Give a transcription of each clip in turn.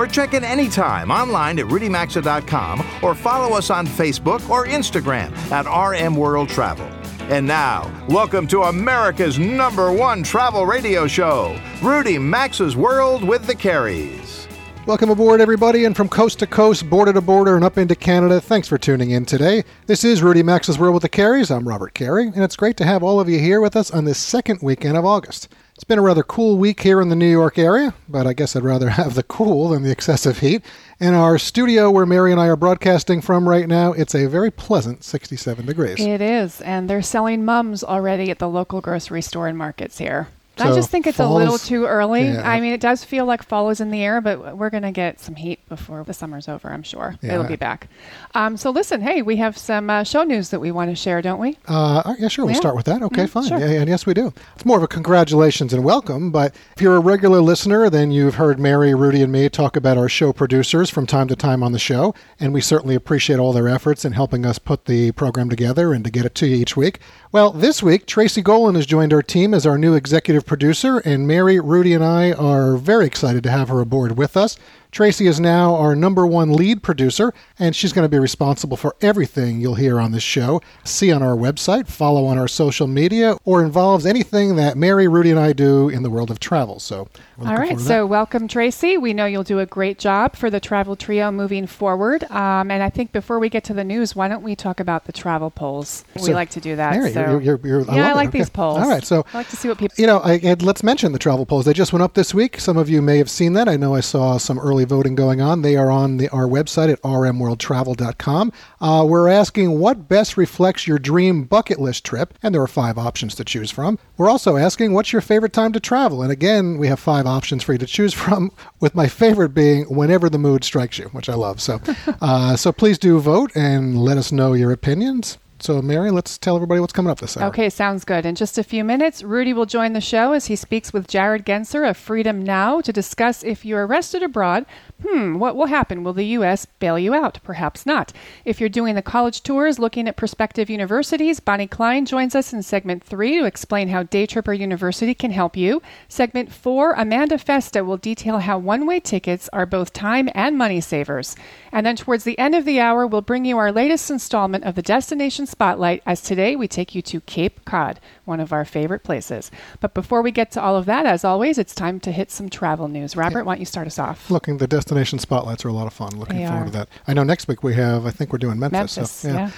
or check in anytime online at rudymaxa.com or follow us on Facebook or Instagram at RM World Travel. And now, welcome to America's number one travel radio show, Rudy Maxa's World with the Careys. Welcome aboard, everybody, and from coast to coast, border to border, and up into Canada. Thanks for tuning in today. This is Rudy Maxa's World with the Careys. I'm Robert Carey, and it's great to have all of you here with us on this second weekend of August. It's been a rather cool week here in the New York area, but I guess I'd rather have the cool than the excessive heat. In our studio where Mary and I are broadcasting from right now, it's a very pleasant 67 degrees. It is, and they're selling mums already at the local grocery store and markets here. I just think it's a little too early. yeah. I mean, it does feel like fall is in the air, but we're going to get some heat before the summer's over, I'm sure. Yeah. It'll be back. Um, so, listen, hey, we have some uh, show news that we want to share, don't we? Uh, yeah, sure. We'll Yeah. start with that. Okay, Mm, fine. sure. Yeah, yeah, and yes, we do. It's more of a congratulations and welcome. But if you're a regular listener, then you've heard Mary, Rudy, and me talk about our show producers from time to time on the show, and we certainly appreciate all their efforts in helping us put the program together and to get it to you each week. Well, this week, Tracy Golan has joined our team as our new executive producer, and Mary, Rudy, and I are very excited to have her aboard with us. Tracy is now our number one lead producer, and she's going to be responsible for everything you'll hear on this show. See on our website, follow on our social media, or involves anything that Mary, Rudy, and I do in the world of travel. So, All right, so welcome, Tracy. We know you'll do a great job for the travel trio moving forward. Um, and I think before we get to the news, why don't we talk about the travel polls? that. we like to do that. Mary, so. you're, you're, you're, I yeah, I like Okay. these polls. All right, so I like to see what people. You know, I, let's mention the travel polls. They just went up this week. Some of you may have seen that. I know I saw some early voting going on. They are on the, our website at rmworldtravel.com. Uh, we're asking what best reflects your dream bucket list trip, and there are five options to choose from. We're also asking what's your favorite time to travel, and again, we have five options for you to choose from. With my favorite being whenever the mood strikes you, which I love. So, uh, so please do vote and let us know your opinions. So, Mary, let's tell everybody what's coming up this hour. Okay, sounds good. In just a few minutes, Rudy will join the show as he speaks with Jared Genser of Freedom Now to discuss if you're arrested abroad, hmm, what will happen? Will the U.S. bail you out? Perhaps not. If you're doing the college tours looking at prospective universities, Bonnie Klein joins us in segment three to explain how Day Tripper University can help you. Segment four, Amanda Festa will detail how one way tickets are both time and money savers. And then towards the end of the hour, we'll bring you our latest installment of the Destination Spotlight as today we take you to Cape Cod, one of our favorite places. But before we get to all of that, as always, it's time to hit some travel news. Robert, why don't you start us off? Looking, the destination spotlights are a lot of fun. Looking They forward are. to that. I know next week we have. I think we're doing Memphis. Memphis, so, yeah.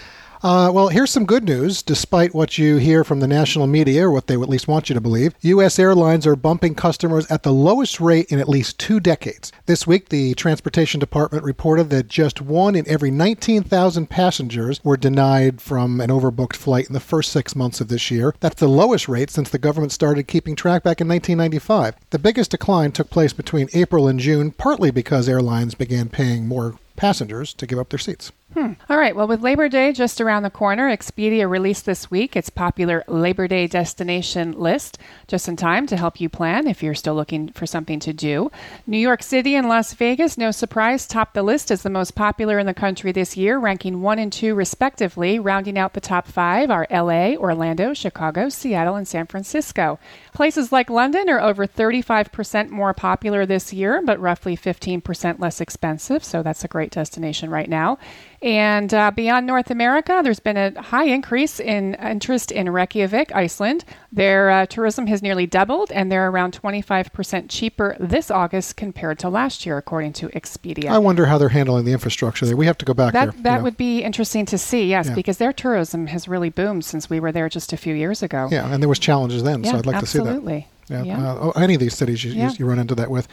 Uh, well, here's some good news. Despite what you hear from the national media, or what they at least want you to believe, U.S. airlines are bumping customers at the lowest rate in at least two decades. This week, the Transportation Department reported that just one in every 19,000 passengers were denied from an overbooked flight in the first six months of this year. That's the lowest rate since the government started keeping track back in 1995. The biggest decline took place between April and June, partly because airlines began paying more passengers to give up their seats. Hmm. All right. Well, with Labor Day just around the corner, Expedia released this week its popular Labor Day destination list, just in time to help you plan if you're still looking for something to do. New York City and Las Vegas, no surprise, topped the list as the most popular in the country this year, ranking one and two respectively. Rounding out the top five are LA, Orlando, Chicago, Seattle, and San Francisco. Places like London are over 35% more popular this year, but roughly 15% less expensive, so that's a great destination right now. And uh, beyond North America, there's been a high increase in interest in Reykjavik, Iceland. Their uh, tourism has nearly doubled, and they're around 25% cheaper this August compared to last year, according to Expedia. I wonder how they're handling the infrastructure there. We have to go back that there. you that know. would be interesting to see, yes, Yeah. because their tourism has really boomed since we were there just a few years ago. Yeah, and there was challenges then, Yeah, so I'd like absolutely. to see that. Absolutely. Yeah. Uh, oh, any of these cities you, Yeah. you run into that with.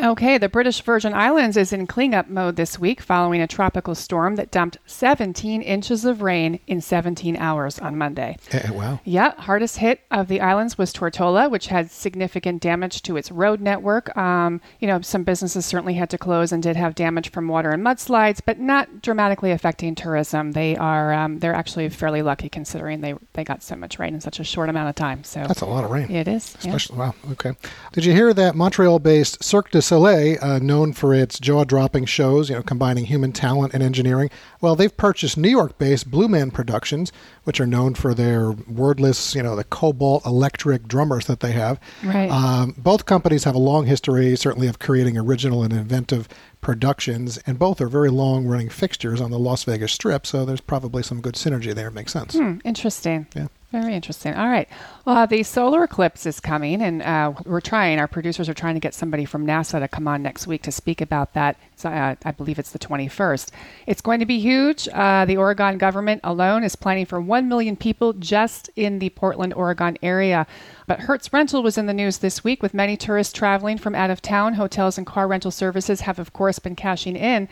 Okay, the British Virgin Islands is in cleanup mode this week following a tropical storm that dumped 17 inches of rain in 17 hours on Monday. Eh, wow. Yeah, hardest hit of the islands was Tortola, which had significant damage to its road network. Um, you know, some businesses certainly had to close and did have damage from water and mudslides, but not dramatically affecting tourism. They are um, they're actually fairly lucky considering they they got so much rain in such a short amount of time. So That's a lot of rain. it is. yeah. Wow, okay. Did you hear that Montreal-based Cirque du Soleil, uh, known for its jaw-dropping shows, you know, combining human talent and engineering, well, they've purchased New York-based Blue Man Productions, which are known for their wordless, you know, the cobalt electric drummers that they have. Right. Um, both companies have a long history, certainly, of creating original and inventive productions, and both are very long-running fixtures on the Las Vegas Strip. So there's probably some good synergy there. It makes sense. Hmm, interesting. Yeah. Very interesting. All right. Well, uh, the solar eclipse is coming, and uh, we're trying, our producers are trying to get somebody from NASA to come on next week to speak about that. So, uh, I believe it's the 21st. It's going to be huge. Uh, the Oregon government alone is planning for 1 million people just in the Portland, Oregon area. But Hertz Rental was in the news this week with many tourists traveling from out of town. Hotels and car rental services have, of course, been cashing in.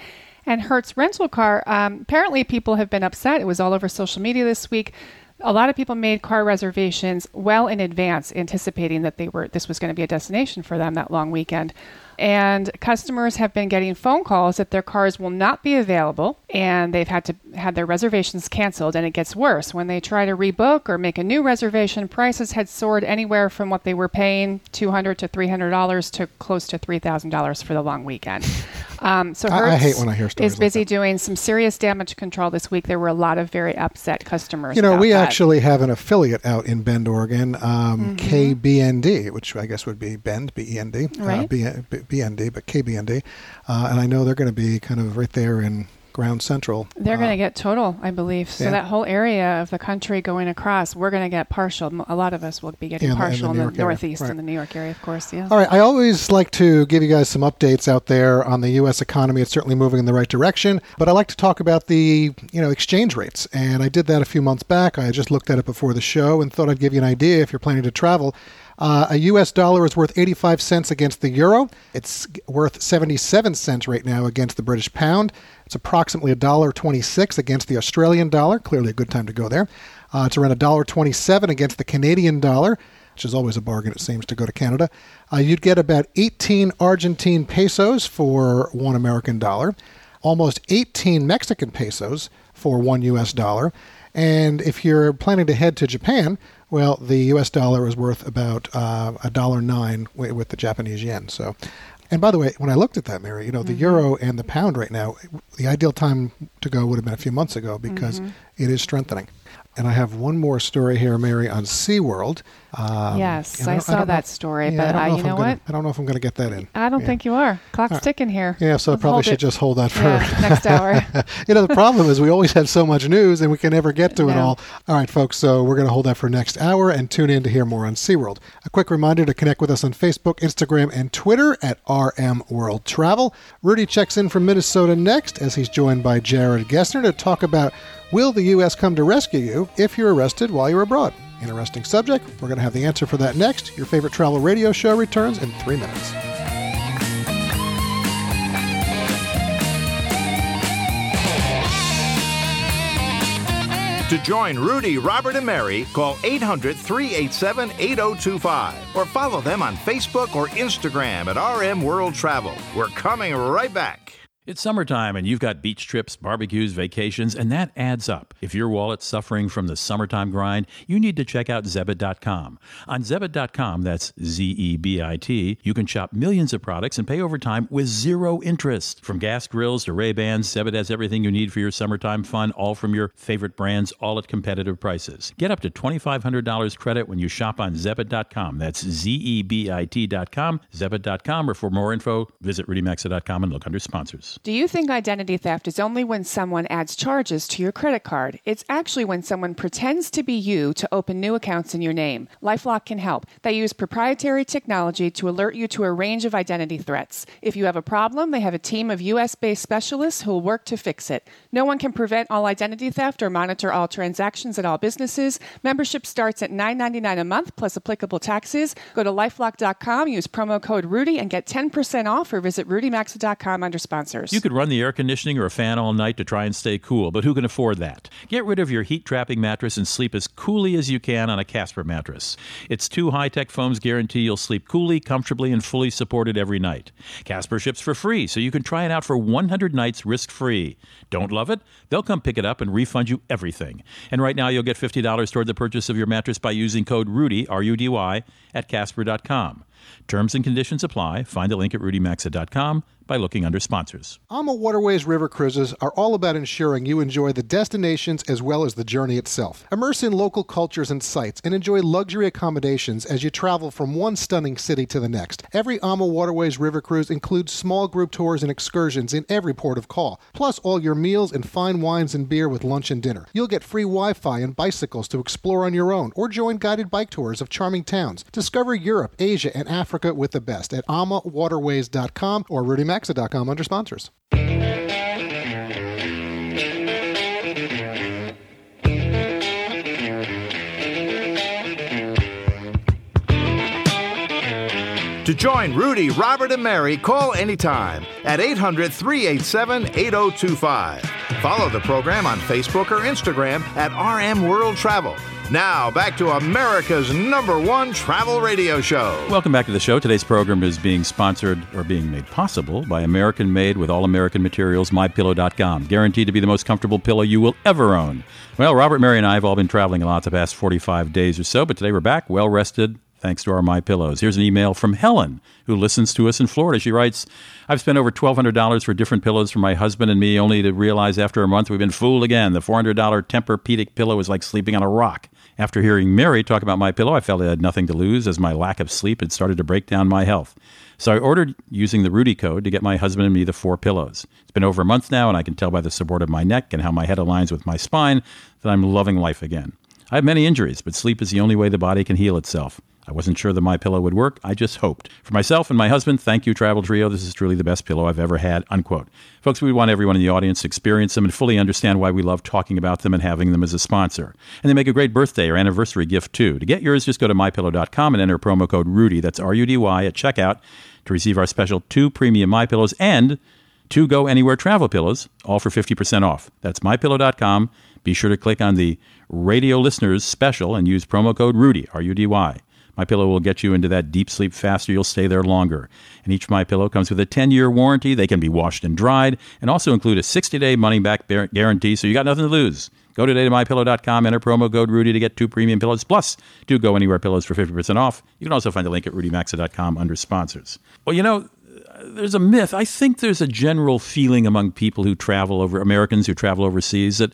And Hertz Rental Car, um, apparently people have been upset. It was all over social media this week. A lot of people made car reservations well in advance, anticipating that they were this was going to be a destination for them that long weekend. And customers have been getting phone calls that their cars will not be available, and they've had to had their reservations canceled. And it gets worse when they try to rebook or make a new reservation. Prices had soared anywhere from what they were paying two hundred to three hundred dollars to close to three thousand dollars for the long weekend. Um, so I- I hate when I hear stories is busy that. doing some serious damage control this week. There were a lot of very upset customers. You know, we that. actually have an affiliate out in Bend, Oregon, um, KBND, which I guess would be Bend, B E N D, uh, Right. B- B- BND, but KBND. Uh, and I know they're going to be kind of right there in Ground Central. They're Uh, going to get total, I believe. So yeah. that whole area of the country going across, we're going to get partial. A lot of us will be getting in the- in the partial in the, Northeast right. and the New York area, of course. Yeah. All right, I always like to give you guys some updates out there on the U.S. economy. It's certainly moving in the right direction, but I like to talk about the you know exchange rates, and I did that a few months back. I just looked at it before the show and thought I'd give you an idea if you're planning to travel. Uh, a U.S. dollar is worth 85 cents against the euro. It's worth 77 cents right now against the British pound. It's approximately $1.26 against the Australian dollar. Clearly a good time to go there. Uh, it's around $1.27 against the Canadian dollar which is always a bargain, it seems, to go to Canada. Uh, you'd get about 18 Argentine pesos for one American dollar, almost 18 Mexican pesos for one US dollar. And if you're planning to head to Japan, well, the US dollar is worth about uh, a dollar nine with the Japanese yen. So, and by the way, when I looked at that, Mary, you know, the mm-hmm. euro and the pound right now, the ideal time to go would have been a few months ago because mm-hmm. it is strengthening. And I have one more story here, Mary, on SeaWorld. Um, Yes, and I saw know that story, yeah, but, I don't know you if I'm know gonna- what? I don't know if I'm going to get that in. I don't Yeah. think you are. Clock's ticking here. Yeah, so I Let's probably should it. just hold that for Yeah, next hour. you know, the problem is we always have so much news and we can never get to it all. All right, folks, so we're going to hold that for next hour and tune in to hear more on SeaWorld. A quick reminder to connect with us on Facebook, Instagram, and Twitter at RM World Travel. Rudy checks in from Minnesota next as he's joined by Jared Genser to talk about Will the U.S. come to rescue you if you're arrested while you're abroad? Interesting subject. We're going to have the answer for that next. Your favorite travel radio show returns in three minutes. To join Rudy, Robert, and Mary, call 800 387 8025 or follow them on Facebook or Instagram at RM World Travel. We're coming right back. It's summertime and you've got beach trips, barbecues, vacations, and that adds up. If your wallet's suffering from the summertime grind, you need to check out Zebit.com. On Zebit.com, that's Z E B I T, you can shop millions of products and pay over time with zero interest. From gas grills to Ray-Bans, Zebit has everything you need for your summertime fun, all from your favorite brands, all at competitive prices. Get up to $2,500 credit when you shop on Zebit.com. That's Z E B I T.com, Zebit.com, or for more info, visit RudyMaxa.com and look under sponsors. Do you think identity theft is only when someone adds charges to your credit card? It's actually when someone pretends to be you to open new accounts in your name. Lifelock can help. They use proprietary technology to alert you to a range of identity threats. If you have a problem, they have a team of US based specialists who will work to fix it. No one can prevent all identity theft or monitor all transactions at all businesses. Membership starts at $9.99 a month plus applicable taxes. Go to lifelock.com, use promo code Rudy, and get 10% off or visit rudymaxa.com under You could run the air conditioning or a fan all night to try and stay cool, but who can afford that? Get rid of your heat trapping mattress and sleep as coolly as you can on a Casper mattress. Its two high tech foams guarantee you'll sleep coolly, comfortably, and fully supported every night. Casper ships for free, so you can try it out for 100 nights risk free. Don't love it? They'll come pick it up and refund you everything. And right now, you'll get $50 toward the purchase of your mattress by using code RUDY, R U D Y, at Casper.com. Terms and conditions apply. Find the link at rudymaxa.com by looking under sponsors. AMA Waterways River Cruises are all about ensuring you enjoy the destinations as well as the journey itself. Immerse in local cultures and sites and enjoy luxury accommodations as you travel from one stunning city to the next. Every AMA Waterways River Cruise includes small group tours and excursions in every port of call, plus all your meals and fine wines and beer with lunch and dinner. You'll get free Wi Fi and bicycles to explore on your own or join guided bike tours of charming towns. Discover Europe, Asia, and Africa with the best at amawaterways.com or Rudy Max Maxa.com under sponsors. To join Rudy, Robert, and Mary, call anytime at 800 387 8025. Follow the program on Facebook or Instagram at RM World Travel. Now, back to America's number one travel radio show. Welcome back to the show. Today's program is being sponsored or being made possible by American made with all American materials, mypillow.com. Guaranteed to be the most comfortable pillow you will ever own. Well, Robert, Mary, and I have all been traveling a lot the past 45 days or so, but today we're back, well rested, thanks to our My Pillows. Here's an email from Helen, who listens to us in Florida. She writes, I've spent over $1,200 for different pillows for my husband and me, only to realize after a month we've been fooled again. The $400 Tempur-Pedic pillow is like sleeping on a rock. After hearing Mary talk about my pillow, I felt I had nothing to lose as my lack of sleep had started to break down my health. So I ordered using the Rudy code to get my husband and me the four pillows. It's been over a month now, and I can tell by the support of my neck and how my head aligns with my spine that I'm loving life again. I have many injuries, but sleep is the only way the body can heal itself. I wasn't sure that my pillow would work. I just hoped. For myself and my husband, thank you, Travel Trio. This is truly the best pillow I've ever had. Unquote. Folks, we want everyone in the audience to experience them and fully understand why we love talking about them and having them as a sponsor. And they make a great birthday or anniversary gift too. To get yours, just go to mypillow.com and enter promo code Rudy. That's R U D Y at checkout to receive our special two premium My Pillows and two Go Anywhere travel pillows, all for 50% off. That's mypillow.com. Be sure to click on the radio listeners special and use promo code Rudy, R U D Y. My Pillow will get you into that deep sleep faster. You'll stay there longer. And each My Pillow comes with a 10-year warranty. They can be washed and dried, and also include a 60-day money-back guarantee. So you got nothing to lose. Go today to mypillow.com, enter promo code Rudy to get two premium pillows, plus two Go Anywhere pillows for 50% off. You can also find the link at rudymaxa.com under sponsors. Well, you know, there's a myth. I think there's a general feeling among people who travel over, Americans who travel overseas, that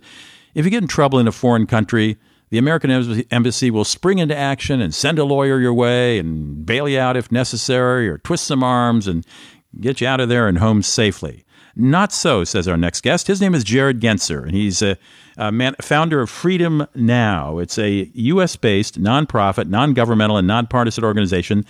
if you get in trouble in a foreign country, the American embassy will spring into action and send a lawyer your way and bail you out if necessary or twist some arms and get you out of there and home safely. Not so, says our next guest. His name is Jared Genser, and he's a, a man, founder of Freedom Now. It's a U.S. based, nonprofit, non governmental, and nonpartisan organization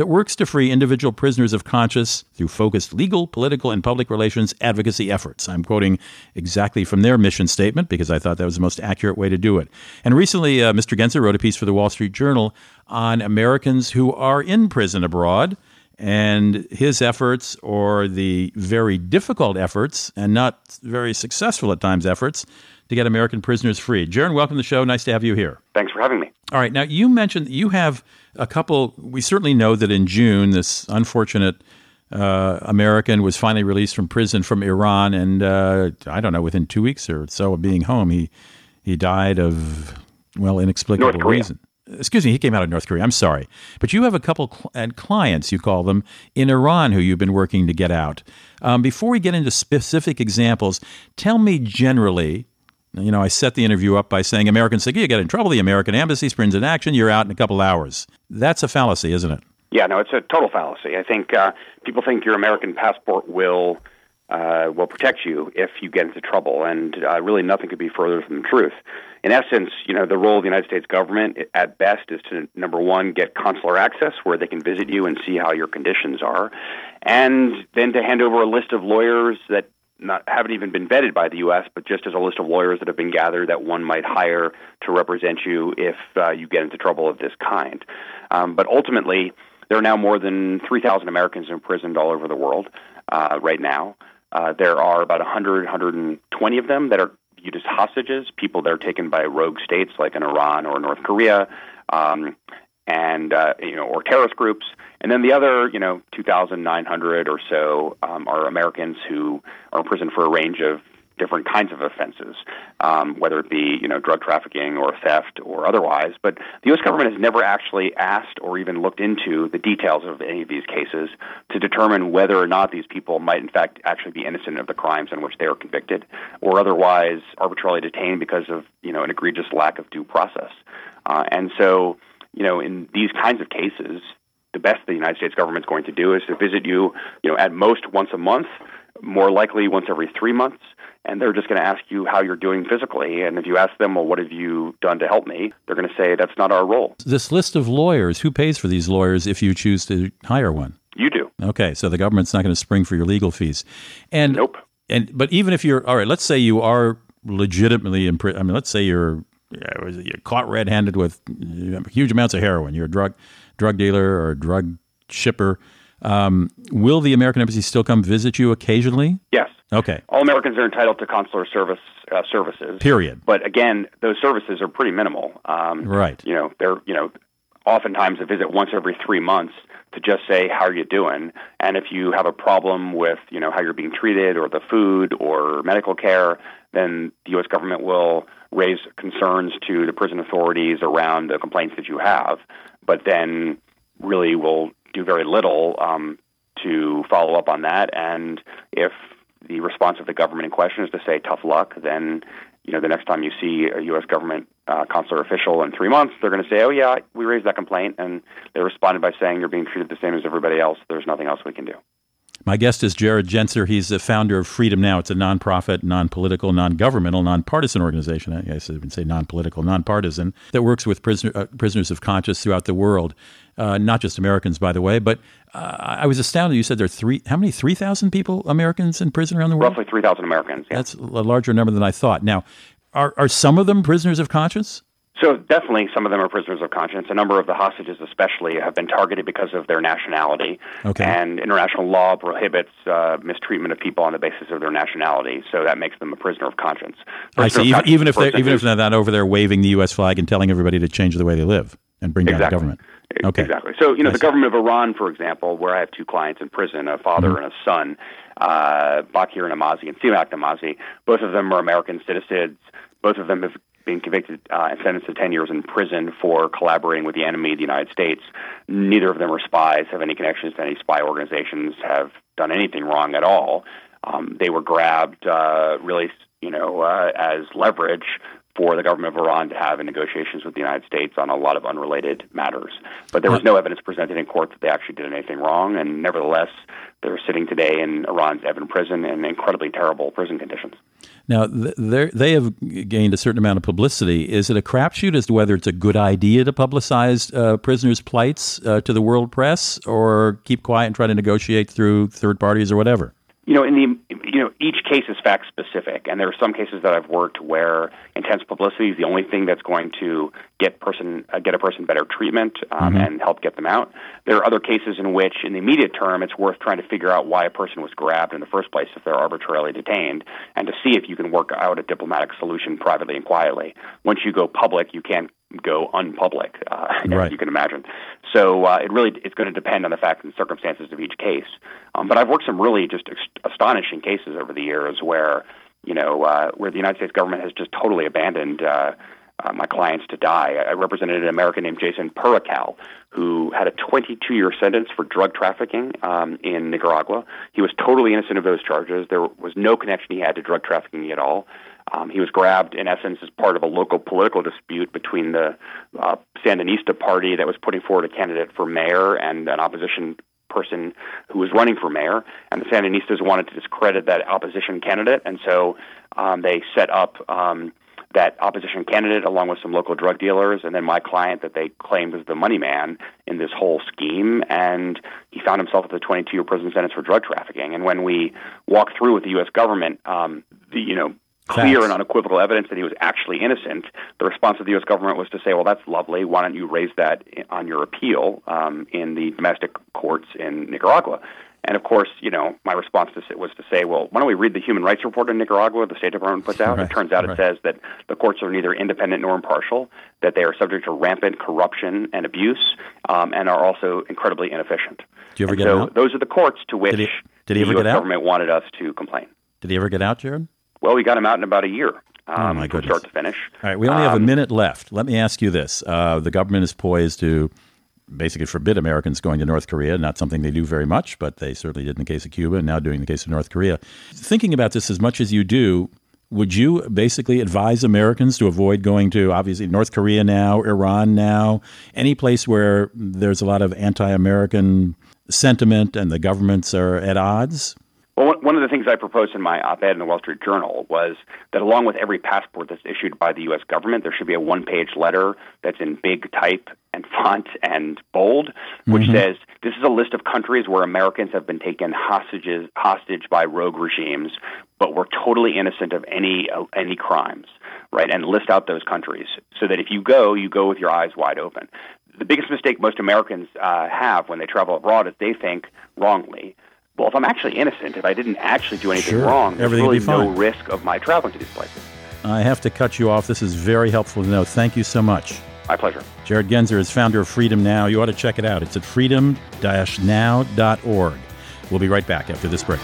that works to free individual prisoners of conscience through focused legal, political, and public relations advocacy efforts. I'm quoting exactly from their mission statement because I thought that was the most accurate way to do it. And recently, uh, Mr. Genser wrote a piece for the Wall Street Journal on Americans who are in prison abroad and his efforts, or the very difficult efforts and not very successful at times efforts, to get American prisoners free. Jaron, welcome to the show. Nice to have you here. Thanks for having me. All right. Now, you mentioned you have a couple. We certainly know that in June, this unfortunate uh, American was finally released from prison from Iran, and uh, I don't know, within two weeks or so of being home, he he died of well inexplicable reason. Excuse me, he came out of North Korea. I'm sorry, but you have a couple cl- and clients, you call them, in Iran who you've been working to get out. Um, before we get into specific examples, tell me generally you know, I set the interview up by saying Americans think you get in trouble, the American embassy springs in action, you're out in a couple hours. That's a fallacy, isn't it? Yeah, no, it's a total fallacy. I think uh, people think your American passport will uh, will protect you if you get into trouble. And uh, really, nothing could be further from the truth. In essence, you know, the role of the United States government at best is to number one get consular access where they can visit you and see how your conditions are, and then to hand over a list of lawyers that not haven't even been vetted by the U.S., but just as a list of lawyers that have been gathered that one might hire to represent you if uh, you get into trouble of this kind. Um, but ultimately, there are now more than 3,000 Americans imprisoned all over the world uh, right now. Uh, there are about 100, 120 of them that are viewed as hostages, people that are taken by rogue states like in Iran or North Korea, um, and uh, you know, or terrorist groups. And then the other, you know, 2,900 or so um, are Americans who are in prison for a range of different kinds of offenses, um, whether it be you know drug trafficking or theft or otherwise. But the U.S. government has never actually asked or even looked into the details of any of these cases to determine whether or not these people might in fact actually be innocent of the crimes in which they are convicted, or otherwise arbitrarily detained because of you know an egregious lack of due process. Uh, and so you know in these kinds of cases. The best the United States government is going to do is to visit you, you know, at most once a month, more likely once every three months, and they're just going to ask you how you're doing physically. And if you ask them, well, what have you done to help me? They're going to say, that's not our role. This list of lawyers, who pays for these lawyers if you choose to hire one? You do. Okay, so the government's not going to spring for your legal fees. And nope. And but even if you're all right, let's say you are legitimately in prison. I mean, let's say you're you're caught red-handed with huge amounts of heroin. You're a drug drug dealer or a drug shipper. Um, will the American embassy still come visit you occasionally? Yes. Okay. All Americans are entitled to consular service uh, services. Period. But again, those services are pretty minimal. Um, right. You know, they're you know, oftentimes a visit once every three months to just say how are you doing, and if you have a problem with you know how you're being treated or the food or medical care, then the U.S. government will raise concerns to the prison authorities around the complaints that you have. But then really will do very little um, to follow up on that. And if the response of the government in question is to say tough luck, then you know the next time you see a U.S. government uh, consular official in three months, they're going to say, "Oh yeah, we raised that complaint," and they responded by saying, "You're being treated the same as everybody else. There's nothing else we can do." My guest is Jared Genser. He's the founder of Freedom Now. It's a nonprofit, non-political, non-governmental, non-partisan organization. I guess I would say non-political, non-partisan that works with prisoner, uh, prisoners of conscience throughout the world. Uh, not just Americans, by the way. But uh, I was astounded. You said there are three. How many? Three thousand people, Americans in prison around the world. Roughly three thousand Americans. Yeah. That's a larger number than I thought. Now, are are some of them prisoners of conscience? So definitely, some of them are prisoners of conscience. A number of the hostages, especially, have been targeted because of their nationality. Okay. And international law prohibits uh, mistreatment of people on the basis of their nationality. So that makes them a prisoner of conscience. Prisoner I see. Even, even if they're even if they're not over there waving the U.S. flag and telling everybody to change the way they live and bring exactly. down the government. Okay. Exactly. So you know, I the see. government of Iran, for example, where I have two clients in prison, a father mm-hmm. and a son, uh, Baquer Namazi and Siamak Namazi. Both of them are American citizens. Both of them have being convicted uh, and sentenced to 10 years in prison for collaborating with the enemy of the United States. Neither of them are spies, have any connections to any spy organizations, have done anything wrong at all. Um, they were grabbed uh, really, you know, uh, as leverage for the government of Iran to have in negotiations with the United States on a lot of unrelated matters. But there was no evidence presented in court that they actually did anything wrong, and nevertheless, they're sitting today in Iran's Evin prison in incredibly terrible prison conditions. Now, they have gained a certain amount of publicity. Is it a crapshoot as to whether it's a good idea to publicize uh, prisoners' plights uh, to the world press or keep quiet and try to negotiate through third parties or whatever? you know, in the each case is fact specific, and there are some cases that I've worked where intense publicity is the only thing that's going to get person uh, get a person better treatment um, mm-hmm. and help get them out. There are other cases in which, in the immediate term, it's worth trying to figure out why a person was grabbed in the first place if they're arbitrarily detained, and to see if you can work out a diplomatic solution privately and quietly. Once you go public, you can't go unpublic, uh, right. as you can imagine. So uh, it really it's going to depend on the facts and circumstances of each case. Um, but I've worked some really just ex- astonishing cases over the years where you know uh, where the United States government has just totally abandoned. Uh, uh, my clients to die. I represented an American named Jason Puracal, who had a 22 year sentence for drug trafficking um, in Nicaragua. He was totally innocent of those charges. There was no connection he had to drug trafficking at all. Um, he was grabbed, in essence, as part of a local political dispute between the uh, Sandinista party that was putting forward a candidate for mayor and an opposition person who was running for mayor, and the Sandinistas wanted to discredit that opposition candidate, and so um, they set up um, that opposition candidate along with some local drug dealers, and then my client that they claimed was the money man in this whole scheme, and he found himself with a 22-year prison sentence for drug trafficking. And when we walked through with the U.S. government, um, the you know clear Facts. and unequivocal evidence that he was actually innocent, the response of the U.S. government was to say, "Well, that's lovely. Why don't you raise that on your appeal um, in the domestic courts in Nicaragua?" And of course, you know, my response to, was to say, "Well, why don't we read the human rights report in Nicaragua the State Department puts out? Right, It turns out right. it says that the courts are neither independent nor impartial, that they are subject to rampant corruption and abuse, um, and are also incredibly inefficient." Did you ever And get so out? those are the courts to which Did he- did he the ever U.S. get out? government wanted us to complain. Did he ever get out, Jared? Well, we got him out in about a year. Um, Oh, my goodness. start to finish. All right, we only have a Um, minute left. Let me ask you this: uh, the government is poised to basically forbid Americans going to North Korea. Not something they do very much, but they certainly did in the case of Cuba, and now doing in the case of North Korea. Thinking about this as much as you do, would you basically advise Americans to avoid going to obviously North Korea now, Iran now, any place where there's a lot of anti-American sentiment and the governments are at odds? Well, one- of the things I proposed in my op ed in the Wall Street Journal was that along with every passport that's issued by the U.S. government, there should be a one page letter that's in big type and font and bold, which says this is a list of countries where Americans have been taken hostages, hostage by rogue regimes, but we're totally innocent of any, uh, any crimes, right? And list out those countries so that if you go, you go with your eyes wide open. The biggest mistake most Americans uh, have when they travel abroad is they think wrongly well, if I'm actually innocent, if I didn't actually do anything Sure. wrong, there's Everything really be fine. no risk of my traveling to these places. I have to cut you off. This is very helpful to know. Thank you so much. My pleasure. Jared Genser is founder of Freedom Now. You ought to check it out. It's at freedom-now.org. We'll be right back after this break.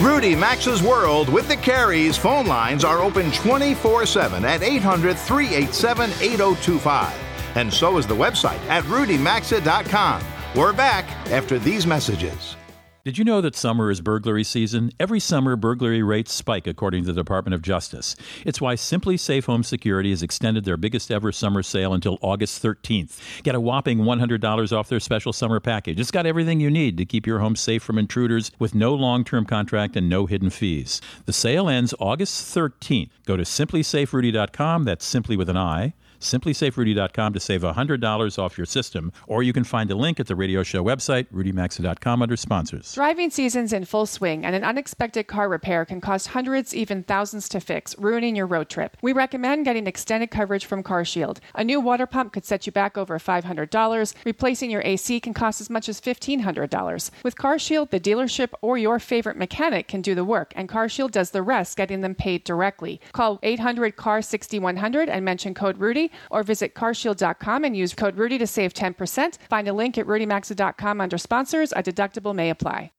Rudy Maxa's World with the Careys phone lines are open 24 7 at 800 387 8025. And so is the website at rudymaxa.com. We're back after these messages. Did you know that summer is burglary season? Every summer, burglary rates spike according to the Department of Justice. It's why SimpliSafe Home Security has extended their biggest ever summer sale until August 13th. Get a whopping $100 off their special summer package. It's got everything you need to keep your home safe from intruders with no long term contract and no hidden fees. The sale ends August 13th. Go to simplisaferudy.com, that's simply with an I simplisaferudy.com to save $100 off your system, or you can find a link at the radio show website, rudymaxa.com, under sponsors. Driving season's in full swing, and an unexpected car repair can cost hundreds, even thousands to fix, ruining your road trip. We recommend getting extended coverage from CarShield. A new water pump could set you back over $500. Replacing your AC can cost as much as $1,500. With CarShield, the dealership or your favorite mechanic can do the work, and CarShield does the rest, getting them paid directly. Call 800 CAR 6100 and mention code Rudy, or visit carshield.com and use code Rudy to save 10%. Find a link at rudymaxa.com under sponsors. A deductible may apply.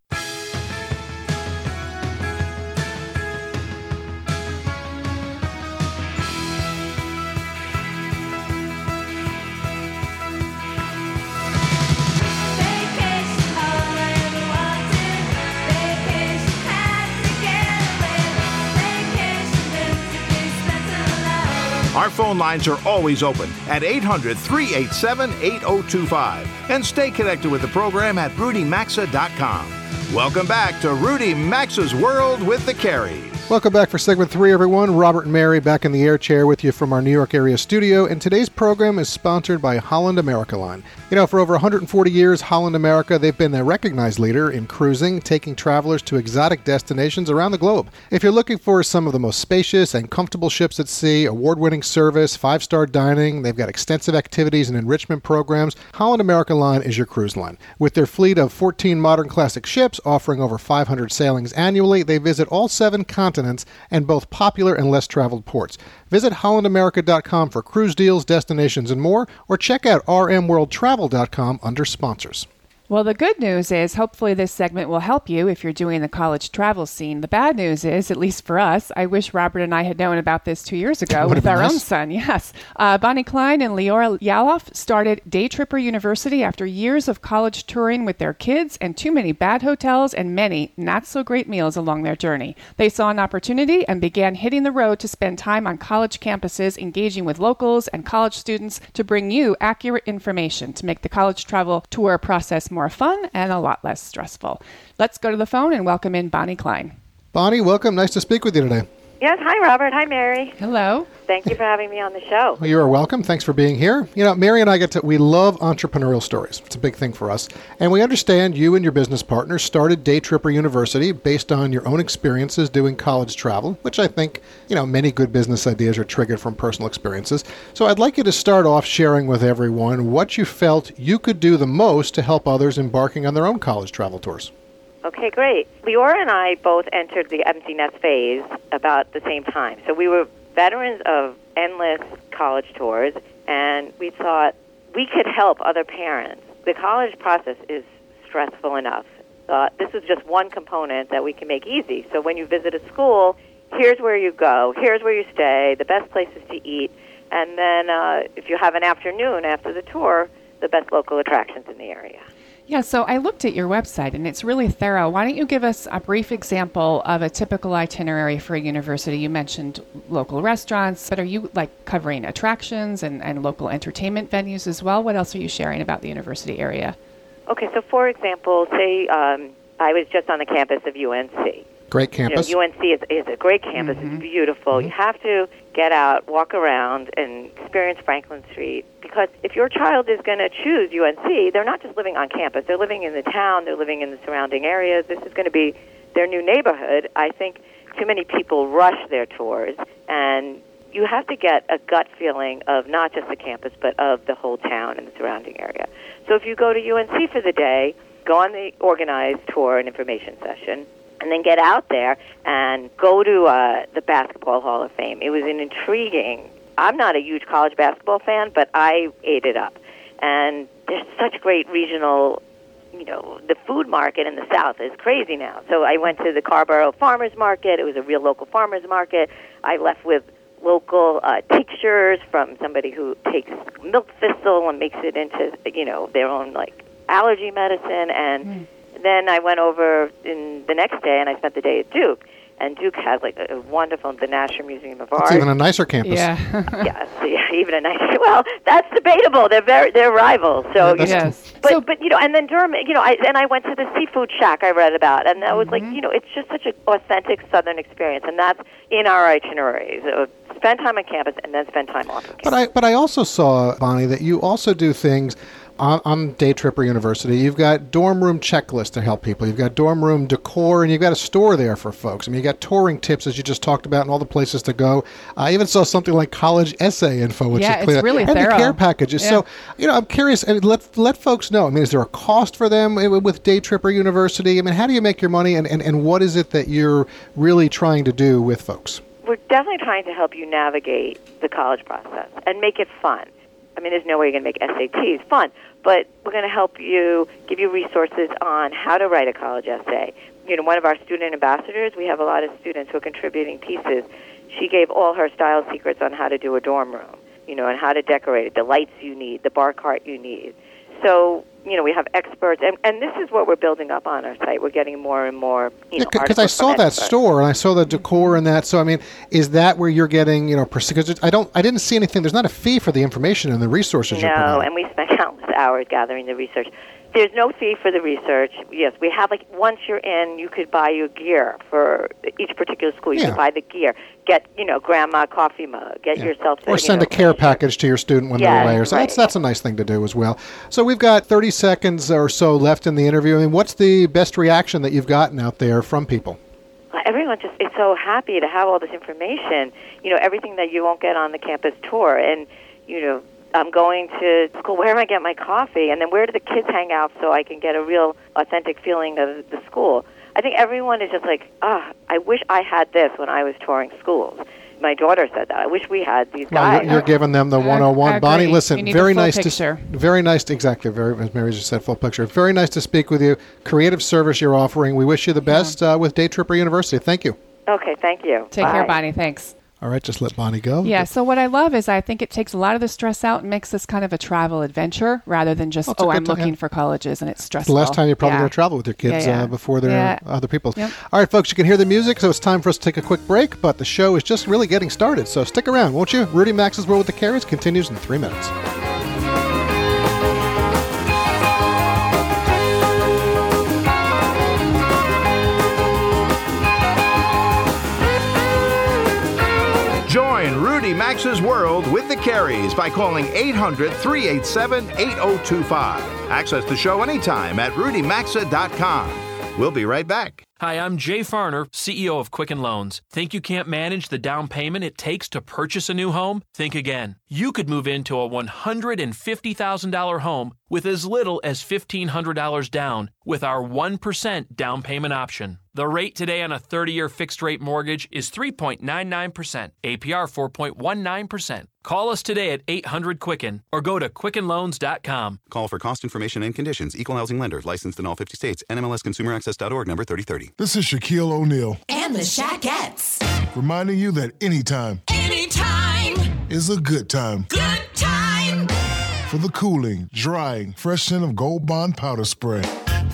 Our phone lines are always open at 800 387 8025. And stay connected with the program at rudymaxa.com. Welcome back to Rudy Maxa's World with the Careys. Welcome back for segment three, everyone. Robert and Mary back in the air chair with you from our New York area studio, and today's program is sponsored by Holland America Line. You know, for over 140 years, Holland America, they've been the recognized leader in cruising, taking travelers to exotic destinations around the globe. If you're looking for some of the most spacious and comfortable ships at sea, award winning service, five star dining, they've got extensive activities and enrichment programs, Holland America Line is your cruise line. With their fleet of 14 modern classic ships offering over 500 sailings annually, they visit all seven continents and both popular and less traveled ports. Visit hollandamerica.com for cruise deals, destinations, and more, or check out rmworldtravel.com under sponsors. Well, the good news is hopefully this segment will help you if you're doing the college travel scene. The bad news is, at least for us, I wish Robert and I had known about this two years ago with our own son. Yes. Uh, Bonnie Klein and Leora Yaloff started Day Tripper University after years of college touring with their kids and too many bad hotels and many not so great meals along their journey. They saw an opportunity and began hitting the road to spend time on college campuses, engaging with locals and college students to bring you accurate information to make the college travel tour process more fun and a lot less stressful. Let's go to the phone and welcome in Bonnie Klein. Bonnie, welcome. Nice to speak with you today. Yes, hi Robert. Hi Mary. Hello. Thank you for having me on the show. Well, you are welcome. Thanks for being here. You know, Mary and I get to, we love entrepreneurial stories. It's a big thing for us. And we understand you and your business partner started Day Tripper University based on your own experiences doing college travel, which I think, you know, many good business ideas are triggered from personal experiences. So I'd like you to start off sharing with everyone what you felt you could do the most to help others embarking on their own college travel tours. Okay, great. Leora and I both entered the empty nest phase about the same time. So we were veterans of endless college tours, and we thought we could help other parents. The college process is stressful enough. Uh, this is just one component that we can make easy. So when you visit a school, here's where you go, here's where you stay, the best places to eat, and then uh, if you have an afternoon after the tour, the best local attractions in the area. Yeah, so I looked at your website and it's really thorough. Why don't you give us a brief example of a typical itinerary for a university? You mentioned local restaurants, but are you like covering attractions and, and local entertainment venues as well? What else are you sharing about the university area? Okay, so for example, say um, I was just on the campus of UNC. Great campus. You know, UNC is, is a great campus. It's mm-hmm. beautiful. You mm-hmm. have to get out, walk around, and experience Franklin Street. Because if your child is going to choose UNC, they're not just living on campus. They're living in the town. They're living in the surrounding areas. This is going to be their new neighborhood. I think too many people rush their tours, and you have to get a gut feeling of not just the campus, but of the whole town and the surrounding area. So if you go to UNC for the day, go on the organized tour and information session, and then get out there and go to uh, the Basketball Hall of Fame. It was an intriguing. I'm not a huge college basketball fan, but I ate it up. And there's such great regional, you know, the food market in the South is crazy now. So I went to the Carrboro Farmers Market. It was a real local farmers market. I left with local uh, tinctures from somebody who takes milk thistle and makes it into, you know, their own like allergy medicine and then I went over in the next day and I spent the day at Duke. And Duke has like a, a wonderful the National Museum of Art. It's even a nicer campus. Yeah. yes, yeah, even a nice. Well, that's debatable. They're very they're rivals. So Yeah, you know, yes. but so, but you know, and then Durham, you know, I and I went to the seafood shack I read about, and that was like, mm-hmm. you know, it's just such an authentic Southern experience, and that's in our itineraries. So spend time on campus and then spend time off of campus. But I but I also saw Bonnie that you also do things on, on Day Tripper University. You've got dorm room checklists to help people. You've got dorm room decor, and you've got a store there for folks. I mean, you got touring tips as you just talked about, and all the places to go. I even saw something like college essay info, which Yeah, is it's clear, really and the thorough. care packages. Yeah. So you know, I'm curious. I mean, let let folks know. I mean, is there a cost for them with Day Tripper University? I mean, how do you make your money, and, and, and what is it that you're really trying to do with folks? we're definitely trying to help you navigate the college process and make it fun. I mean, there's no way you're going to make SATs fun, but we're going to help you, give you resources on how to write a college essay. You know, one of our student ambassadors, we have a lot of students who are contributing pieces. She gave all her style secrets on how to do a dorm room, you know, and how to decorate it, the lights you need, the bar cart you need. So, you know, we have experts, and, and this is what we're building up on our site. We're getting more and more, you know, because I saw that experts. store and I saw the decor and that. So I mean, is that where you're getting you know? Because I don't, I didn't see anything. There's not a fee for the information and the resources you're No, and we spent countless hours gathering the research. There's no fee for the research. Yes, we have like once you're in, you could buy your gear for each particular school. You Yeah. could buy the gear, get you know grandma coffee mug, get Yeah. yourself or you send know, a care package to your student when they're away. So right. that's that's a nice thing to do as well. So we've got 30 seconds or so left in the interview. I mean, what's the best reaction that you've gotten out there from people? everyone just is so happy to have all this information. You know, everything that you won't get on the campus tour, and you know, I'm going to school. Where am I get my coffee? And then where do the kids hang out so I can get a real authentic feeling of the school? I think everyone is just like, ah, I wish I had this when I was touring schools. my daughter said that. I wish we had these Well, guys. you're, you're giving them the I- 101. I Bonnie, listen, very nice picture. to very nice to, exactly very as Mary just said, full picture. Very nice to speak with you. Creative service you're offering. We wish you the best uh, with Day Tripper University. Thank you. okay, thank you. Take care, Bonnie. Thanks. All right, just let Bonnie go. Yeah, so what I love is I think it takes a lot of the stress out and makes this kind of a travel adventure rather than just, Well, oh, I'm time, looking for colleges and it's It's stressful. the last time you're probably Yeah. going to travel with your kids Yeah, yeah. Uh, before they're other people's. Yep. All right, folks, you can hear the music, so it's time for us to take a quick break, but the show is just really getting started, so stick around, won't you? Rudy Maxa's World with the Careys continues in three minutes. Rudy Maxa's World with the Careys by calling 800 387 8025. Access the show anytime at rudymaxa.com. We'll be right back. Hi, I'm Jay Farner, CEO of Quicken Loans. Think you can't manage the down payment it takes to purchase a new home? Think again. You could move into a $150,000 home with as little as $1,500 down with our 1% down payment option. The rate today on a 30 year fixed rate mortgage is 3.99%, APR 4.19%. Call us today at 800 Quicken or go to QuickenLoans.com. Call for cost information and conditions. Equal housing lender. Licensed in all 50 states. NMLSConsumerAccess.org number 3030. This is Shaquille O'Neal, And the Shaquettes. reminding you that anytime Anytime. is a good time Good time. for the cooling, drying, fresh scent of Gold Bond powder spray.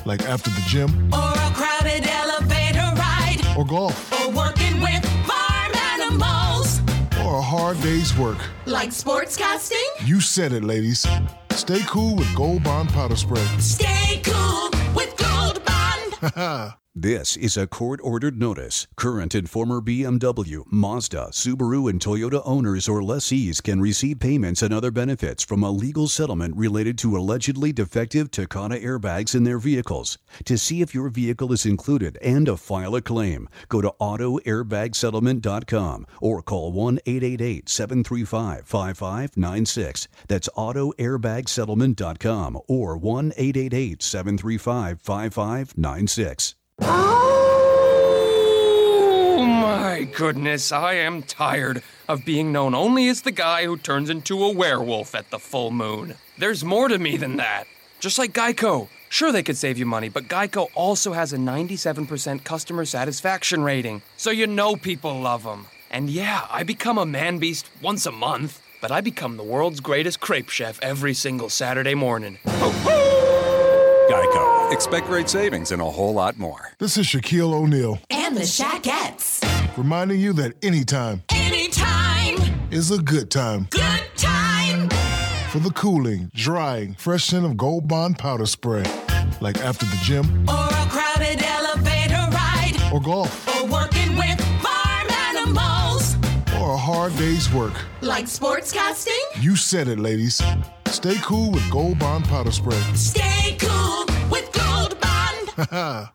Like after the gym Or a crowded elevator ride. or golf Or working with farm animals. or a hard day's work. Like sportscasting. You said it, ladies. Stay cool with Gold Bond powder spray. Stay cool with Gold Bond. This is a court ordered notice. Current and former BMW, Mazda, Subaru, and Toyota owners or lessees can receive payments and other benefits from a legal settlement related to allegedly defective Takata airbags in their vehicles. To see if your vehicle is included and to file a claim, go to AutoAirbagSettlement.com or call 1 888 735 5596. That's AutoAirbagSettlement.com or 1 888 735 5596. Oh my goodness, I am tired of being known only as the guy who turns into a werewolf at the full moon. There's more to me than that. Just like Geico. Sure, they could save you money, but Geico also has a 97% customer satisfaction rating, so you know people love them. And yeah, I become a man beast once a month, but I become the world's greatest crepe chef every single Saturday morning. Expect great savings and a whole lot more. This is Shaquille O'Neal, And the Shaquettes. reminding you that anytime Anytime. is a good time Good time. for the cooling, drying, fresh scent of Gold Bond powder spray. Like after the gym Or a crowded elevator ride. or golf Or working with farm animals. or a hard day's work. Like sportscasting. You said it, ladies. Stay cool with Gold Bond powder spray. Stay cool Gold Bond.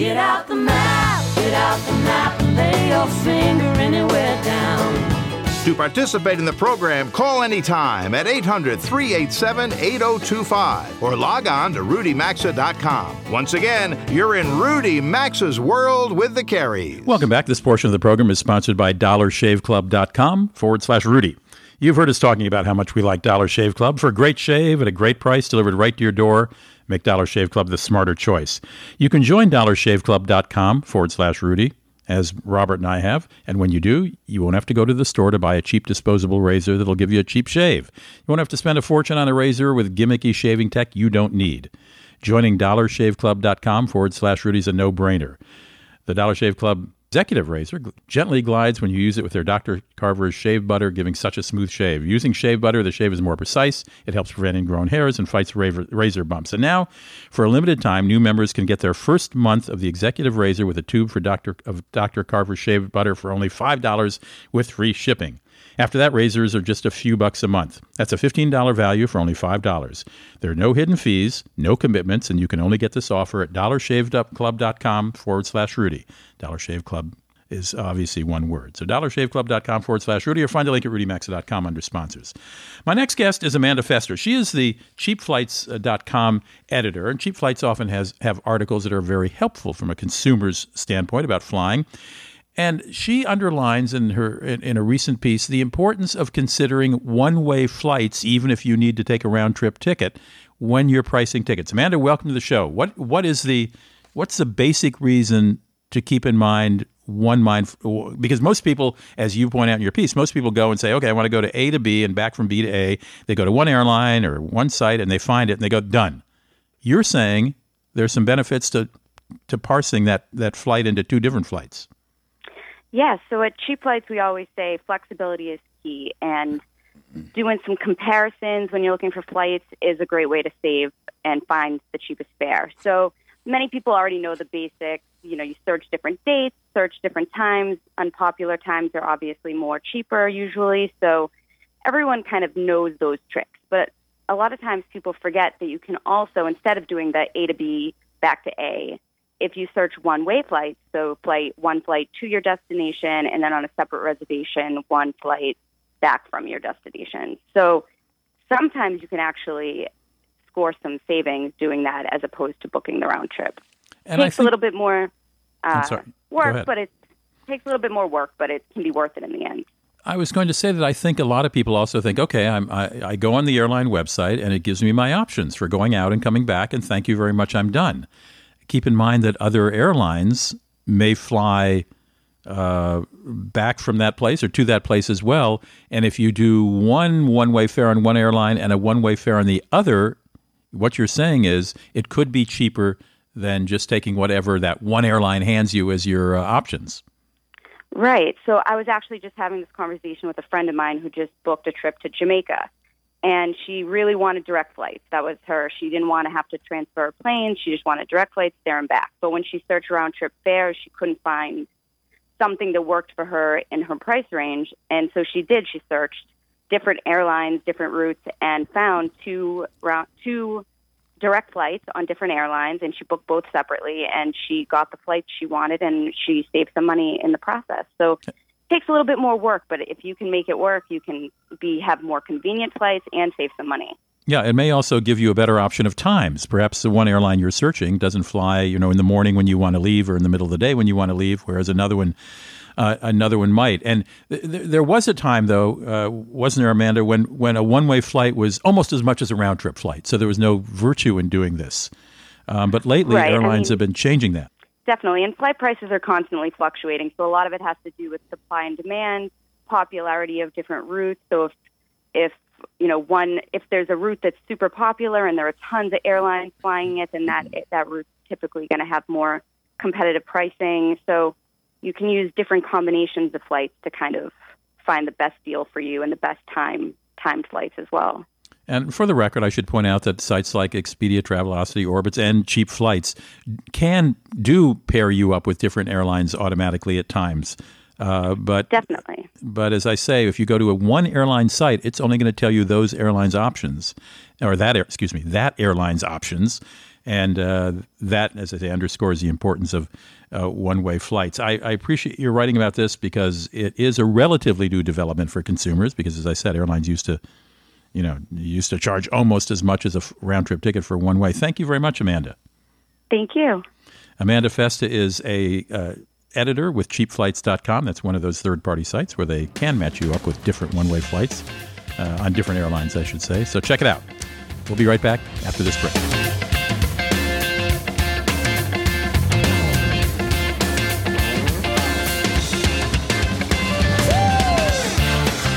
Get out the map, get out the map, and lay your finger anywhere down. To participate in the program, call anytime at 800 387 8025 or log on to rudymaxa.com. Once again, you're in Rudy Maxa's world with the Careys. Welcome back. This portion of the program is sponsored by dollarshaveclub.com forward slash Rudy. You've heard us talking about how much we like Dollar Shave Club. For a great shave at a great price delivered right to your door, make Dollar Shave Club the smarter choice. You can join dollarshaveclub.com forward slash Rudy, as Robert and I have. And when you do, you won't have to go to the store to buy a cheap disposable razor that'll give you a cheap shave. You won't have to spend a fortune on a razor with gimmicky shaving tech you don't need. Joining dollarshaveclub.com forward slash Rudy is a no brainer. The Dollar Shave Club Executive razor gently glides when you use it with their Dr. Carver's shave butter, giving such a smooth shave. Using shave butter, the shave is more precise. It helps prevent ingrown hairs and fights razor, bumps. And now, for a limited time, new members can get their first month of the Executive razor with a tube for Dr. of Dr. Carver's shave butter for only five dollars with free shipping. After that, razors are just a few bucks a month. That's a $15 value for only $5. There are no hidden fees, no commitments, and you can only get this offer at dollarshaveclub.com forward slash Rudy. Dollar Shave Club is obviously one word. So dollarshaveclub.com forward slash Rudy or find a link at rudymaxa.com under sponsors. My next guest is Amanda Fester. She is the cheapflights.com editor, and Cheap Flights often has have articles that are very helpful from a consumer's standpoint about flying. And she underlines in her in, in a recent piece the importance of considering one-way flights, even if you need to take a round-trip ticket, when you're pricing tickets. Amanda, welcome to the show. What what is the what's the basic reason to keep in mind one mind? Because most people, as you point out in your piece, most people go and say, okay, I want to go to A to B and back from B to A. They go to one airline or one site and they find it and they go done. You're saying there's some benefits to to parsing that that flight into two different flights. Yes. So at Cheap Flights, we always say flexibility is key, and doing some comparisons when you're looking for flights is a great way to save and find the cheapest fare. So many people already know the basics. You know, you search different dates, search different times. Unpopular times are obviously more cheaper usually. So everyone kind of knows those tricks. But a lot of times people forget that you can also, instead of doing the A to B back to A, if you search one way flights, so flight one flight to your destination and then on a separate reservation, one flight back from your destination. So sometimes you can actually score some savings doing that as opposed to booking the round trip. And takes a little bit more uh, work, but it takes a little bit more work, but it can be worth it in the end. I was going to say that I think a lot of people also think, okay, I'm, I, I go on the airline website and it gives me my options for going out and coming back, and thank you very much, I'm done. Keep in mind that other airlines may fly uh, back from that place or to that place as well. And if you do one one way fare on one airline and a one way fare on the other, what you're saying is it could be cheaper than just taking whatever that one airline hands you as your uh, options. Right. So I was actually just having this conversation with a friend of mine who just booked a trip to Jamaica. And she really wanted direct flights. That was her. She didn't want to have to transfer a plane. She just wanted direct flights there and back. But when she searched round trip fares, she couldn't find something that worked for her in her price range. And so she did. She searched different airlines, different routes, and found two round two direct flights on different airlines. And she booked both separately, and she got the flights she wanted, and she saved some money in the process. So it takes a little bit more work, but if you can make it work, you can be have more convenient flights and save some money. Yeah, it may also give you a better option of times. Perhaps the one airline you're searching doesn't fly, you know, in the morning when you want to leave or in the middle of the day when you want to leave, whereas another one, uh, another one might. And th- th- there was a time, though, uh, wasn't there, Amanda, when when a one-way flight was almost as much as a round-trip flight, so there was no virtue in doing this. Um, but lately, Right, I airlines mean- have been changing that. Definitely. And flight prices are constantly fluctuating. So a lot of it has to do with supply and demand, popularity of different routes. So if, if, you know, one, if there's a route that's super popular and there are tons of airlines flying it, then that, mm-hmm. that route's typically going to have more competitive pricing. So you can use different combinations of flights to kind of find the best deal for you and the best time, timed flights as well. And for the record, I should point out that sites like Expedia, Travelocity, Orbitz, and Cheap Flights can do pair you up with different airlines automatically at times. Uh, but definitely. But as I say, if you go to a one airline site, it's only going to tell you those airlines options, or that air, excuse me, that airline's options, and uh, that, as I say, underscores the importance of uh, one-way flights. I, I appreciate your writing about this because it is a relatively new development for consumers. Because as I said, airlines used to you know, used to charge almost as much as a round trip ticket for one way. Thank you very much, Amanda. Thank you. Amanda Festa is a uh, editor with cheapflights.com. That's one of those third party sites where they can match you up with different one way flights uh, on different airlines, I should say. So check it out. We'll be right back after this break.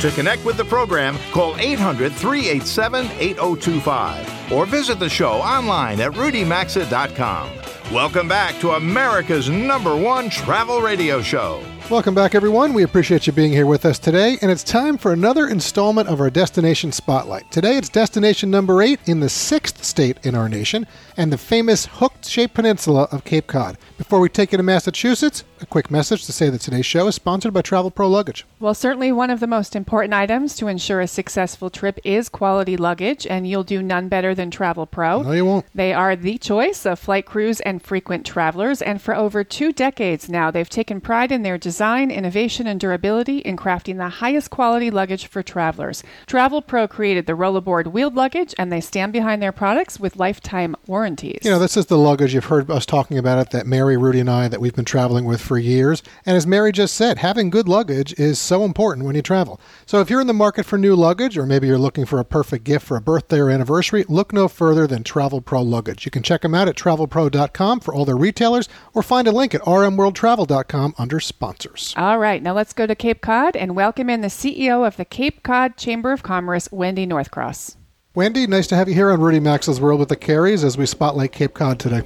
To connect with the program, call 800 387 8025 or visit the show online at rudymaxa.com. Welcome back to America's number one travel radio show. Welcome back, everyone. We appreciate you being here with us today, and it's time for another installment of our Destination Spotlight. Today, it's destination number eight in the sixth state in our nation, and the famous hooked shaped peninsula of Cape Cod. Before we take you to Massachusetts, a quick message to say that today's show is sponsored by Travel Pro Luggage. Well, certainly one of the most important items to ensure a successful trip is quality luggage, and you'll do none better than Travel Pro. No, you won't. They are the choice of flight crews and frequent travelers, and for over two decades now, they've taken pride in their design, innovation, and durability in crafting the highest quality luggage for travelers. Travel Pro created the rollerboard wheeled luggage, and they stand behind their products with lifetime warranties. You know, this is the luggage you've heard us talking about it that Mary, Rudy, and I that we've been traveling with for years. And as Mary just said, having good luggage is so important when you travel. So if you're in the market for new luggage, or maybe you're looking for a perfect gift for a birthday or anniversary, look no further than Travel Pro Luggage. You can check them out at travelpro.com for all their retailers, or find a link at rmworldtravel.com under sponsors. All right, now let's go to Cape Cod and welcome in the CEO of the Cape Cod Chamber of Commerce, Wendy Northcross. Wendy, nice to have you here on Rudy Maxa's World with the Careys as we spotlight Cape Cod today.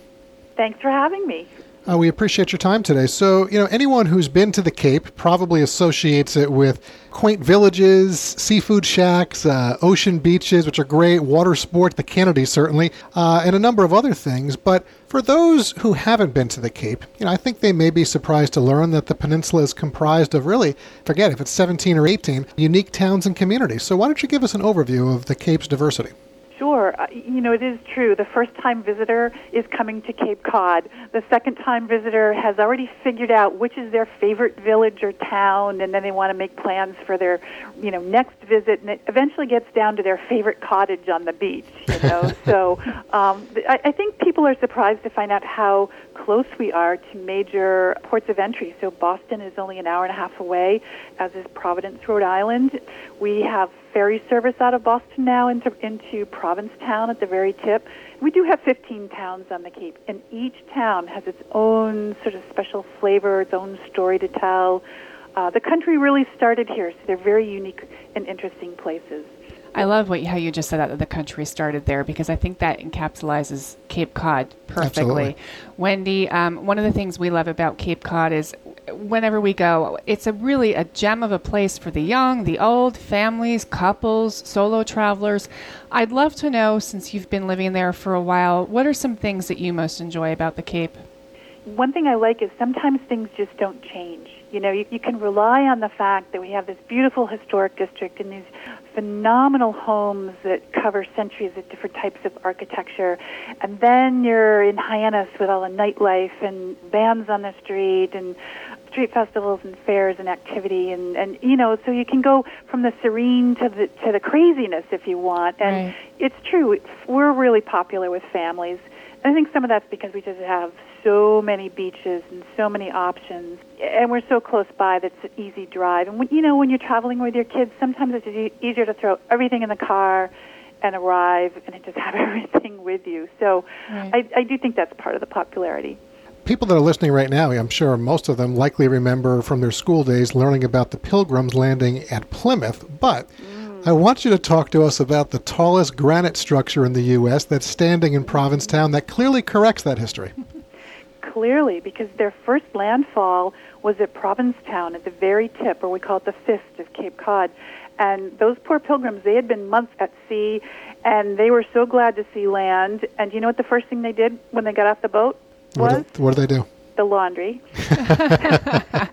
Thanks for having me. Uh, we appreciate your time today. So, you know, anyone who's been to the Cape probably associates it with quaint villages, seafood shacks, uh, ocean beaches, which are great, water sport, the Kennedy certainly, uh, and a number of other things. But for those who haven't been to the Cape, you know, I think they may be surprised to learn that the peninsula is comprised of really, forget if it's 17 or 18, unique towns and communities. So, why don't you give us an overview of the Cape's diversity? Sure. Uh, you know, it is true. The first time visitor is coming to Cape Cod. The second time visitor has already figured out which is their favorite village or town, and then they want to make plans for their, you know, next visit. And it eventually gets down to their favorite cottage on the beach, you know. so um, I, I think people are surprised to find out how close we are to major ports of entry. So Boston is only an hour and a half away, as is Providence, Rhode Island. We have ferry service out of Boston now into into Provincetown at the very tip. We do have 15 towns on the Cape, and each town has its own sort of special flavor, its own story to tell. Uh, the country really started here, so they're very unique and interesting places. I love what how you just said that the country started there because I think that encapsulates Cape Cod perfectly. Absolutely. Wendy, um, one of the things we love about Cape Cod is whenever we go, it's a really a gem of a place for the young, the old, families, couples, solo travelers. I'd love to know, since you've been living there for a while, what are some things that you most enjoy about the Cape? one thing I like is sometimes things just don't change. You know, you, you can rely on the fact that we have this beautiful historic district and these phenomenal homes that cover centuries of different types of architecture. And then you're in Hyannis with all the nightlife and bands on the street and street festivals and fairs and activity and, and you know, so you can go from the serene to the to the craziness if you want. And Right. it's true, we're really popular with families. I think some of that's because we just have so many beaches and so many options, and we're so close by that's an easy drive. And when, you know, when you're traveling with your kids, sometimes it's e- easier to throw everything in the car and arrive and just have everything with you. So Right. I, I do think that's part of the popularity. People that are listening right now, I'm sure most of them likely remember from their school days learning about the Pilgrims landing at Plymouth. But mm. I want you to talk to us about the tallest granite structure in the U.S. that's standing in Provincetown that clearly corrects that history. Clearly, because their first landfall was at Provincetown at the very tip, or we call it the fist of Cape Cod. And those poor pilgrims, they had been months at sea, and they were so glad to see land. And you know what the first thing they did when they got off the boat was? What did, what do they do? The laundry.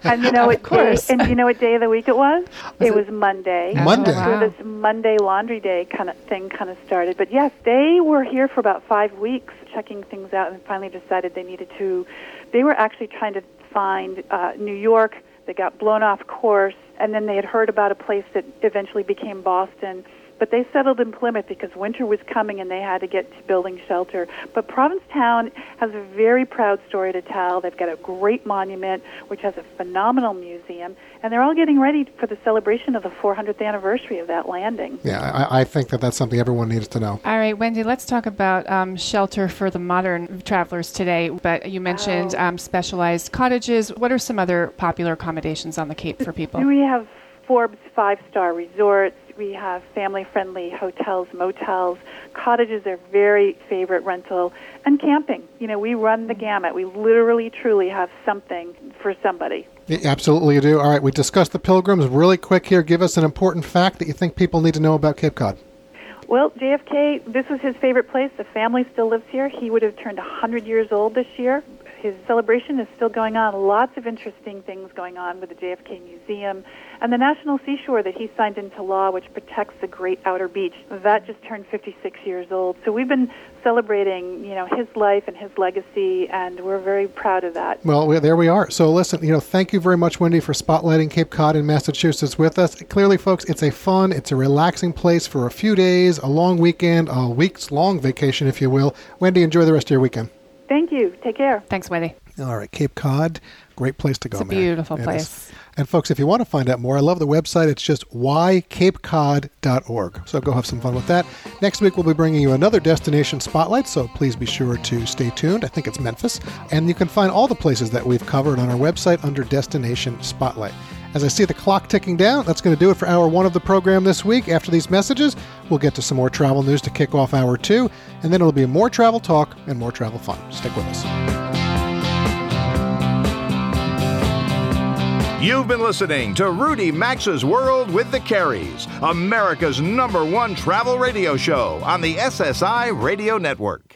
and you know what day? And you know what day of the week it was? it was Monday. Monday. Wow. So this Monday laundry day kind of thing kind of started. But yes, they were here for about five weeks checking things out, and finally decided they needed to. They were actually trying to find uh, New York. They got blown off course, and then they had heard about a place that eventually became Boston. But they settled in Plymouth because winter was coming and they had to get to building shelter. But Provincetown has a very proud story to tell. They've got a great monument, which has a phenomenal museum, and they're all getting ready for the celebration of the 400th anniversary of that landing. Yeah, I, I think that that's something everyone needs to know. All right, Wendy, let's talk about um, shelter for the modern travelers today. But you mentioned um, specialized cottages. What are some other popular accommodations on the Cape for people? Do We have Forbes five star resorts. We have family friendly hotels, motels. Cottages are very favorite rental. And camping. You know, we run the gamut. We literally, truly have something for somebody. Yeah, Absolutely, you do. All right, we discussed the pilgrims. Really quick here, give us an important fact that you think people need to know about Cape Cod. Well, JFK, this was his favorite place. The family still lives here. He would have turned 100 years old this year. His celebration is still going on. Lots of interesting things going on with the JFK Museum and the National Seashore that he signed into law, which protects the Great Outer Beach. That just turned 56 years old. So we've been celebrating, you know, his life and his legacy, and we're very proud of that. Well, we- there we are. So, listen, you know, thank you very much, Wendy, for spotlighting Cape Cod in Massachusetts with us. Clearly, folks, it's a fun, it's a relaxing place for a few days, a long weekend, a week's long vacation, if you will. Wendy, enjoy the rest of your weekend. Thank you. Take care. Thanks, Wendy. All right, Cape Cod, great place to go. It's a Mary. beautiful It is. place. And folks, if you want to find out more, I love the website. It's just whycapecod.org. So go have some fun with that. Next week, we'll be bringing you another destination spotlight, so please be sure to stay tuned. I think it's Memphis. And you can find all the places that we've covered on our website under Destination Spotlight. As I see the clock ticking down, that's going to do it for hour one of the program this week. After these messages, we'll get to some more travel news to kick off hour two, and then it'll be more travel talk and more travel fun. Stick with us. You've been listening to Rudy Maxa's World with the Careys, America's number one travel radio show on the SSI Radio Network.